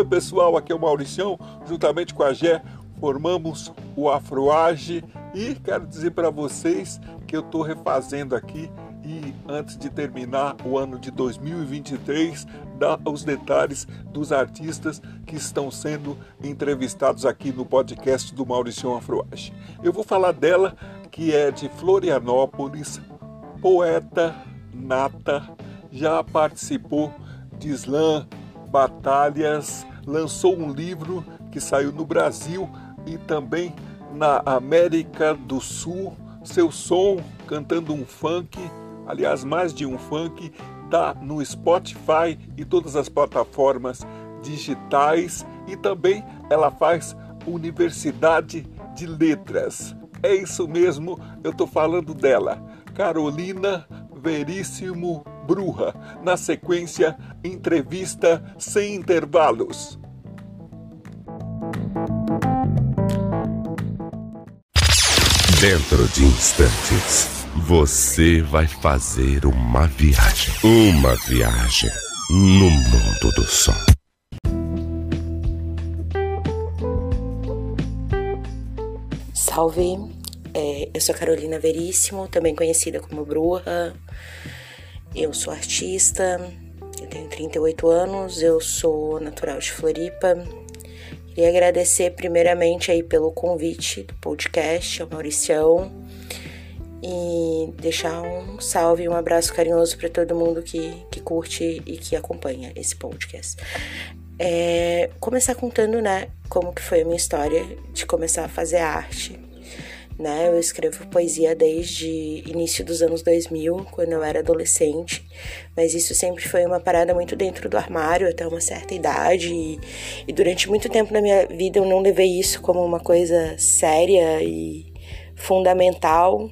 Oi pessoal, aqui é o Mauricião, juntamente com a Gé, formamos o Afroage. E quero dizer para vocês que eu estou refazendo aqui. E antes de terminar o ano de 2023, dar os detalhes dos artistas que estão sendo entrevistados aqui no podcast do Mauricião Afroage. Eu vou falar dela, que é de Florianópolis, poeta nata, já participou de slam, batalhas, lançou um livro que saiu no Brasil e também na América do Sul. Seu som cantando um funk, aliás, mais de um funk, tá no Spotify e todas as plataformas digitais e também ela faz Universidade de Letras. É isso mesmo, eu estou falando dela, Carolina Veríssimo Bruja. Na sequência, entrevista sem intervalos. Dentro de instantes, você vai fazer uma viagem. Uma viagem no mundo do som. Salve, é, eu sou Carolina Veríssimo, também conhecida como Bruja. Eu sou artista, eu tenho 38 anos, eu sou natural de Floripa. Queria agradecer primeiramente aí pelo convite do podcast, ao Mauricião, e deixar um salve e um abraço carinhoso para todo mundo que, que curte e que acompanha esse podcast. É, começar contando, né, como que foi a minha história de começar a fazer arte né? Eu escrevo poesia desde início dos anos 2000, quando eu era adolescente, mas isso sempre foi uma parada muito dentro do armário até uma certa idade e, e durante muito tempo na minha vida eu não levei isso como uma coisa séria e fundamental.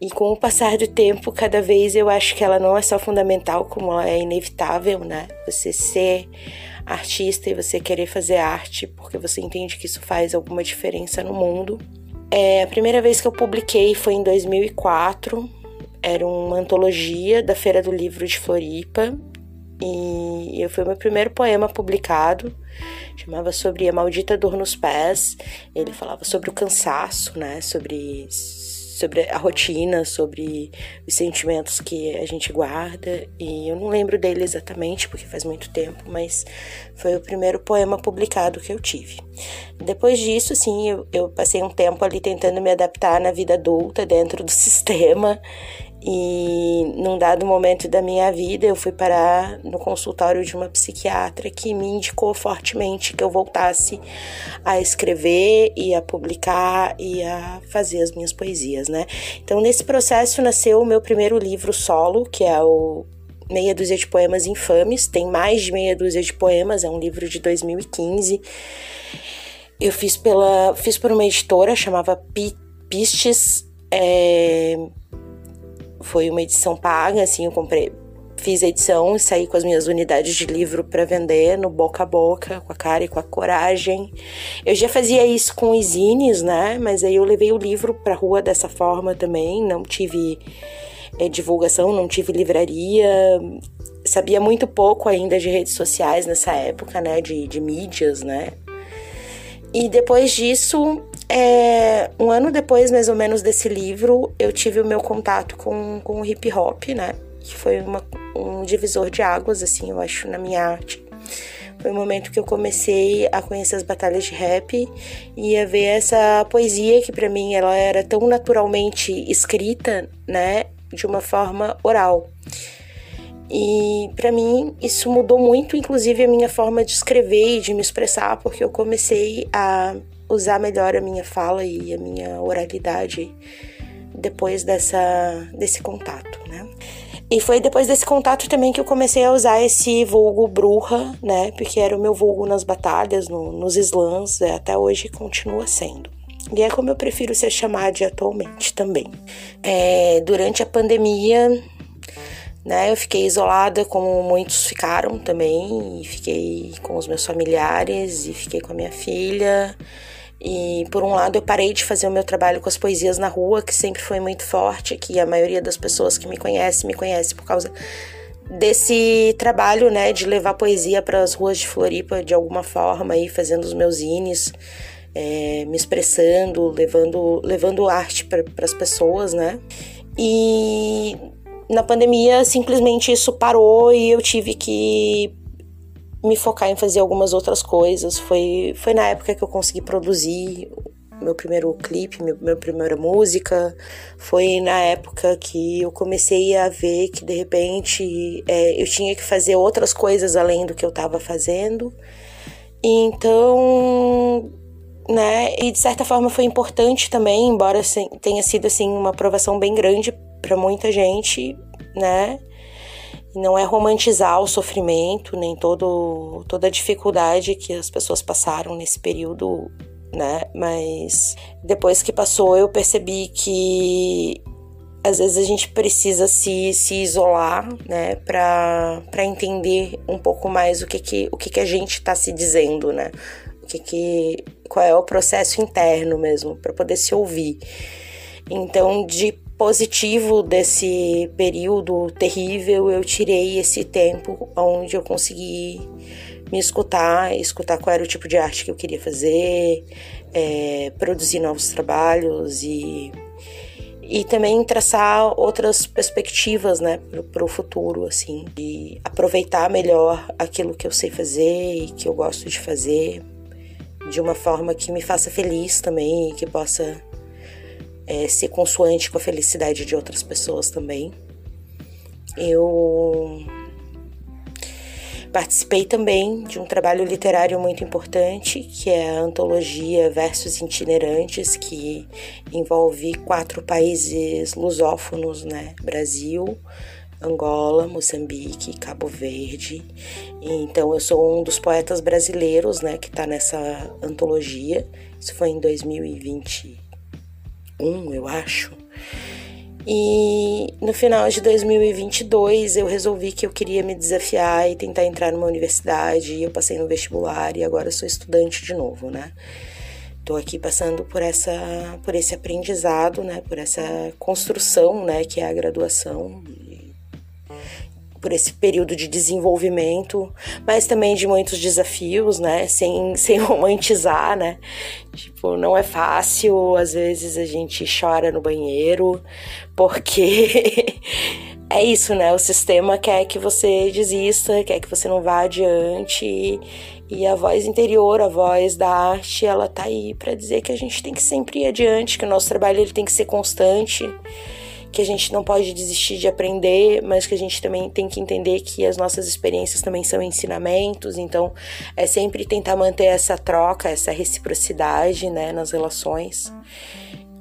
E com o passar do tempo, cada vez eu acho que ela não é só fundamental, como ela é inevitável, né? Você ser artista e você querer fazer arte porque você entende que isso faz alguma diferença no mundo. É, a primeira vez que eu publiquei foi em 2004. Era uma antologia da Feira do Livro de Floripa. E foi o meu primeiro poema publicado. Chamava sobre a maldita dor nos pés. Ele falava sobre o cansaço, né? Sobre sobre a rotina, sobre os sentimentos que a gente guarda. E eu não lembro dele exatamente, porque faz muito tempo, mas foi o primeiro poema publicado que eu tive. Depois disso, assim, eu, eu passei um tempo ali tentando me adaptar na vida adulta dentro do sistema e num dado momento da minha vida, eu fui parar no consultório de uma psiquiatra que me indicou fortemente que eu voltasse a escrever e a publicar e a fazer as minhas poesias, né? Então, nesse processo nasceu o meu primeiro livro solo, que é o Meia Dúzia de Poemas Infames. Tem mais de meia dúzia de poemas, é um livro de 2015. Eu fiz pela, fiz por uma editora chamava Pistes. É, foi uma edição paga, assim, eu comprei, fiz a edição e saí com as minhas unidades de livro para vender no boca a boca, com a cara e com a coragem. Eu já fazia isso com os né? Mas aí eu levei o livro para rua dessa forma também, não tive é, divulgação, não tive livraria, sabia muito pouco ainda de redes sociais nessa época, né? De, de mídias, né? E depois disso, é, um ano depois, mais ou menos, desse livro, eu tive o meu contato com, com o hip hop, né? Que foi uma, um divisor de águas, assim, eu acho, na minha arte. Foi o momento que eu comecei a conhecer as batalhas de rap e a ver essa poesia que para mim ela era tão naturalmente escrita, né, de uma forma oral. E para mim isso mudou muito, inclusive a minha forma de escrever e de me expressar, porque eu comecei a usar melhor a minha fala e a minha oralidade depois dessa desse contato, né? E foi depois desse contato também que eu comecei a usar esse vulgo bruxa, né? Porque era o meu vulgo nas batalhas, no, nos slams, é, até hoje continua sendo. E é como eu prefiro ser chamada atualmente também. É, durante a pandemia, né, eu fiquei isolada, como muitos ficaram também. Fiquei com os meus familiares e fiquei com a minha filha. E por um lado eu parei de fazer o meu trabalho com as poesias na rua, que sempre foi muito forte, que a maioria das pessoas que me conhece me conhece por causa desse trabalho, né, de levar poesia para as ruas de Floripa de alguma forma, aí fazendo os meus zines, é, me expressando, levando, levando arte para as pessoas, né? E na pandemia simplesmente isso parou e eu tive que me focar em fazer algumas outras coisas. Foi, foi na época que eu consegui produzir meu primeiro clipe, meu, minha primeira música. Foi na época que eu comecei a ver que de repente é, eu tinha que fazer outras coisas além do que eu estava fazendo. Então, né, e de certa forma foi importante também, embora tenha sido assim uma aprovação bem grande para muita gente, né? Não é romantizar o sofrimento, nem todo, toda a dificuldade que as pessoas passaram nesse período né? Mas depois que passou, eu percebi que às vezes a gente precisa se, se isolar, né, para entender um pouco mais o que que, o que, que a gente está se dizendo, né? O que que qual é o processo interno mesmo para poder se ouvir. Então, de positivo desse período terrível, eu tirei esse tempo onde eu consegui me escutar, escutar qual era o tipo de arte que eu queria fazer, é, produzir novos trabalhos e, e também traçar outras perspectivas, né, para o futuro, assim, e aproveitar melhor aquilo que eu sei fazer e que eu gosto de fazer de uma forma que me faça feliz também e que possa é, ser consoante com a felicidade de outras pessoas também. Eu Participei também de um trabalho literário muito importante, que é a antologia Versos Itinerantes, que envolve quatro países lusófonos, né? Brasil, Angola, Moçambique, Cabo Verde. Então eu sou um dos poetas brasileiros, né, que está nessa antologia. Isso foi em 2021, eu acho. E no final de 2022 eu resolvi que eu queria me desafiar e tentar entrar numa universidade. Eu passei no vestibular e agora sou estudante de novo, né? Tô aqui passando por essa por esse aprendizado, né, por essa construção, né, que é a graduação por esse período de desenvolvimento, mas também de muitos desafios, né? Sem, sem romantizar, né? Tipo, não é fácil, às vezes a gente chora no banheiro, porque é isso, né? O sistema quer que você desista, quer que você não vá adiante. E a voz interior, a voz da arte, ela tá aí para dizer que a gente tem que sempre ir adiante, que o nosso trabalho ele tem que ser constante que a gente não pode desistir de aprender, mas que a gente também tem que entender que as nossas experiências também são ensinamentos, então é sempre tentar manter essa troca, essa reciprocidade, né, nas relações.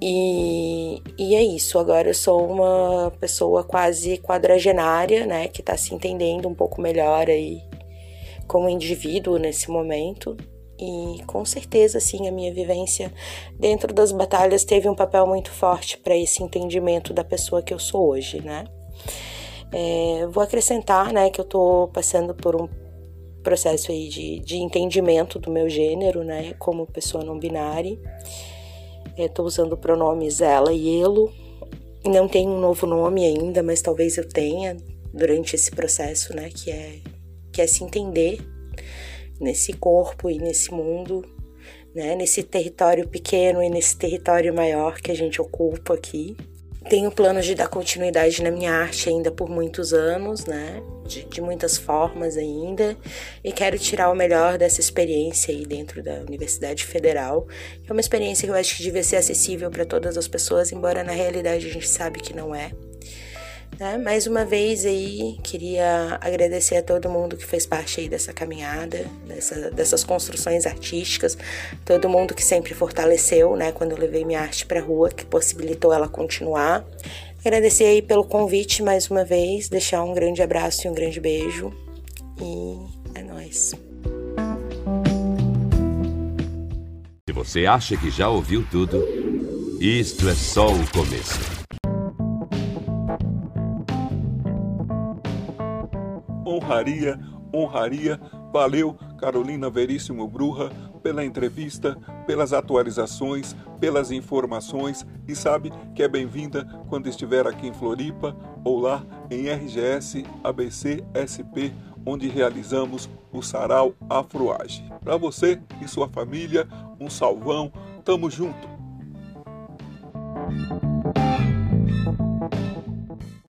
E, e é isso, agora eu sou uma pessoa quase quadragenária, né, que está se entendendo um pouco melhor aí como indivíduo nesse momento. E com certeza, sim, a minha vivência dentro das batalhas teve um papel muito forte para esse entendimento da pessoa que eu sou hoje, né? É, vou acrescentar, né, que eu tô passando por um processo aí de, de entendimento do meu gênero, né, como pessoa não binária. Estou é, usando pronomes ela e elo. Não tenho um novo nome ainda, mas talvez eu tenha durante esse processo, né, que é que é se entender nesse corpo e nesse mundo, né? Nesse território pequeno e nesse território maior que a gente ocupa aqui. Tenho planos de dar continuidade na minha arte ainda por muitos anos, né? De, de, muitas formas ainda. E quero tirar o melhor dessa experiência aí dentro da Universidade Federal. É uma experiência que eu acho que devia ser acessível para todas as pessoas, embora na realidade a gente sabe que não é. Né? Mais uma vez aí, queria agradecer a todo mundo que fez parte aí dessa caminhada, dessa, dessas construções artísticas, todo mundo que sempre fortaleceu, né, quando eu levei minha arte para rua, que possibilitou ela continuar. Agradecer aí pelo convite mais uma vez, deixar um grande abraço e um grande beijo. E é nóis. Se você acha que já ouviu tudo, isto é só o começo. Honraria, honraria. Valeu, Carolina Veríssimo Bruja, pela entrevista, pelas atualizações, pelas informações e sabe que é bem-vinda quando estiver aqui em Floripa ou lá em RGS ABC SP, onde realizamos o Sarau Afroage. Para você e sua família, um salvão, tamo junto!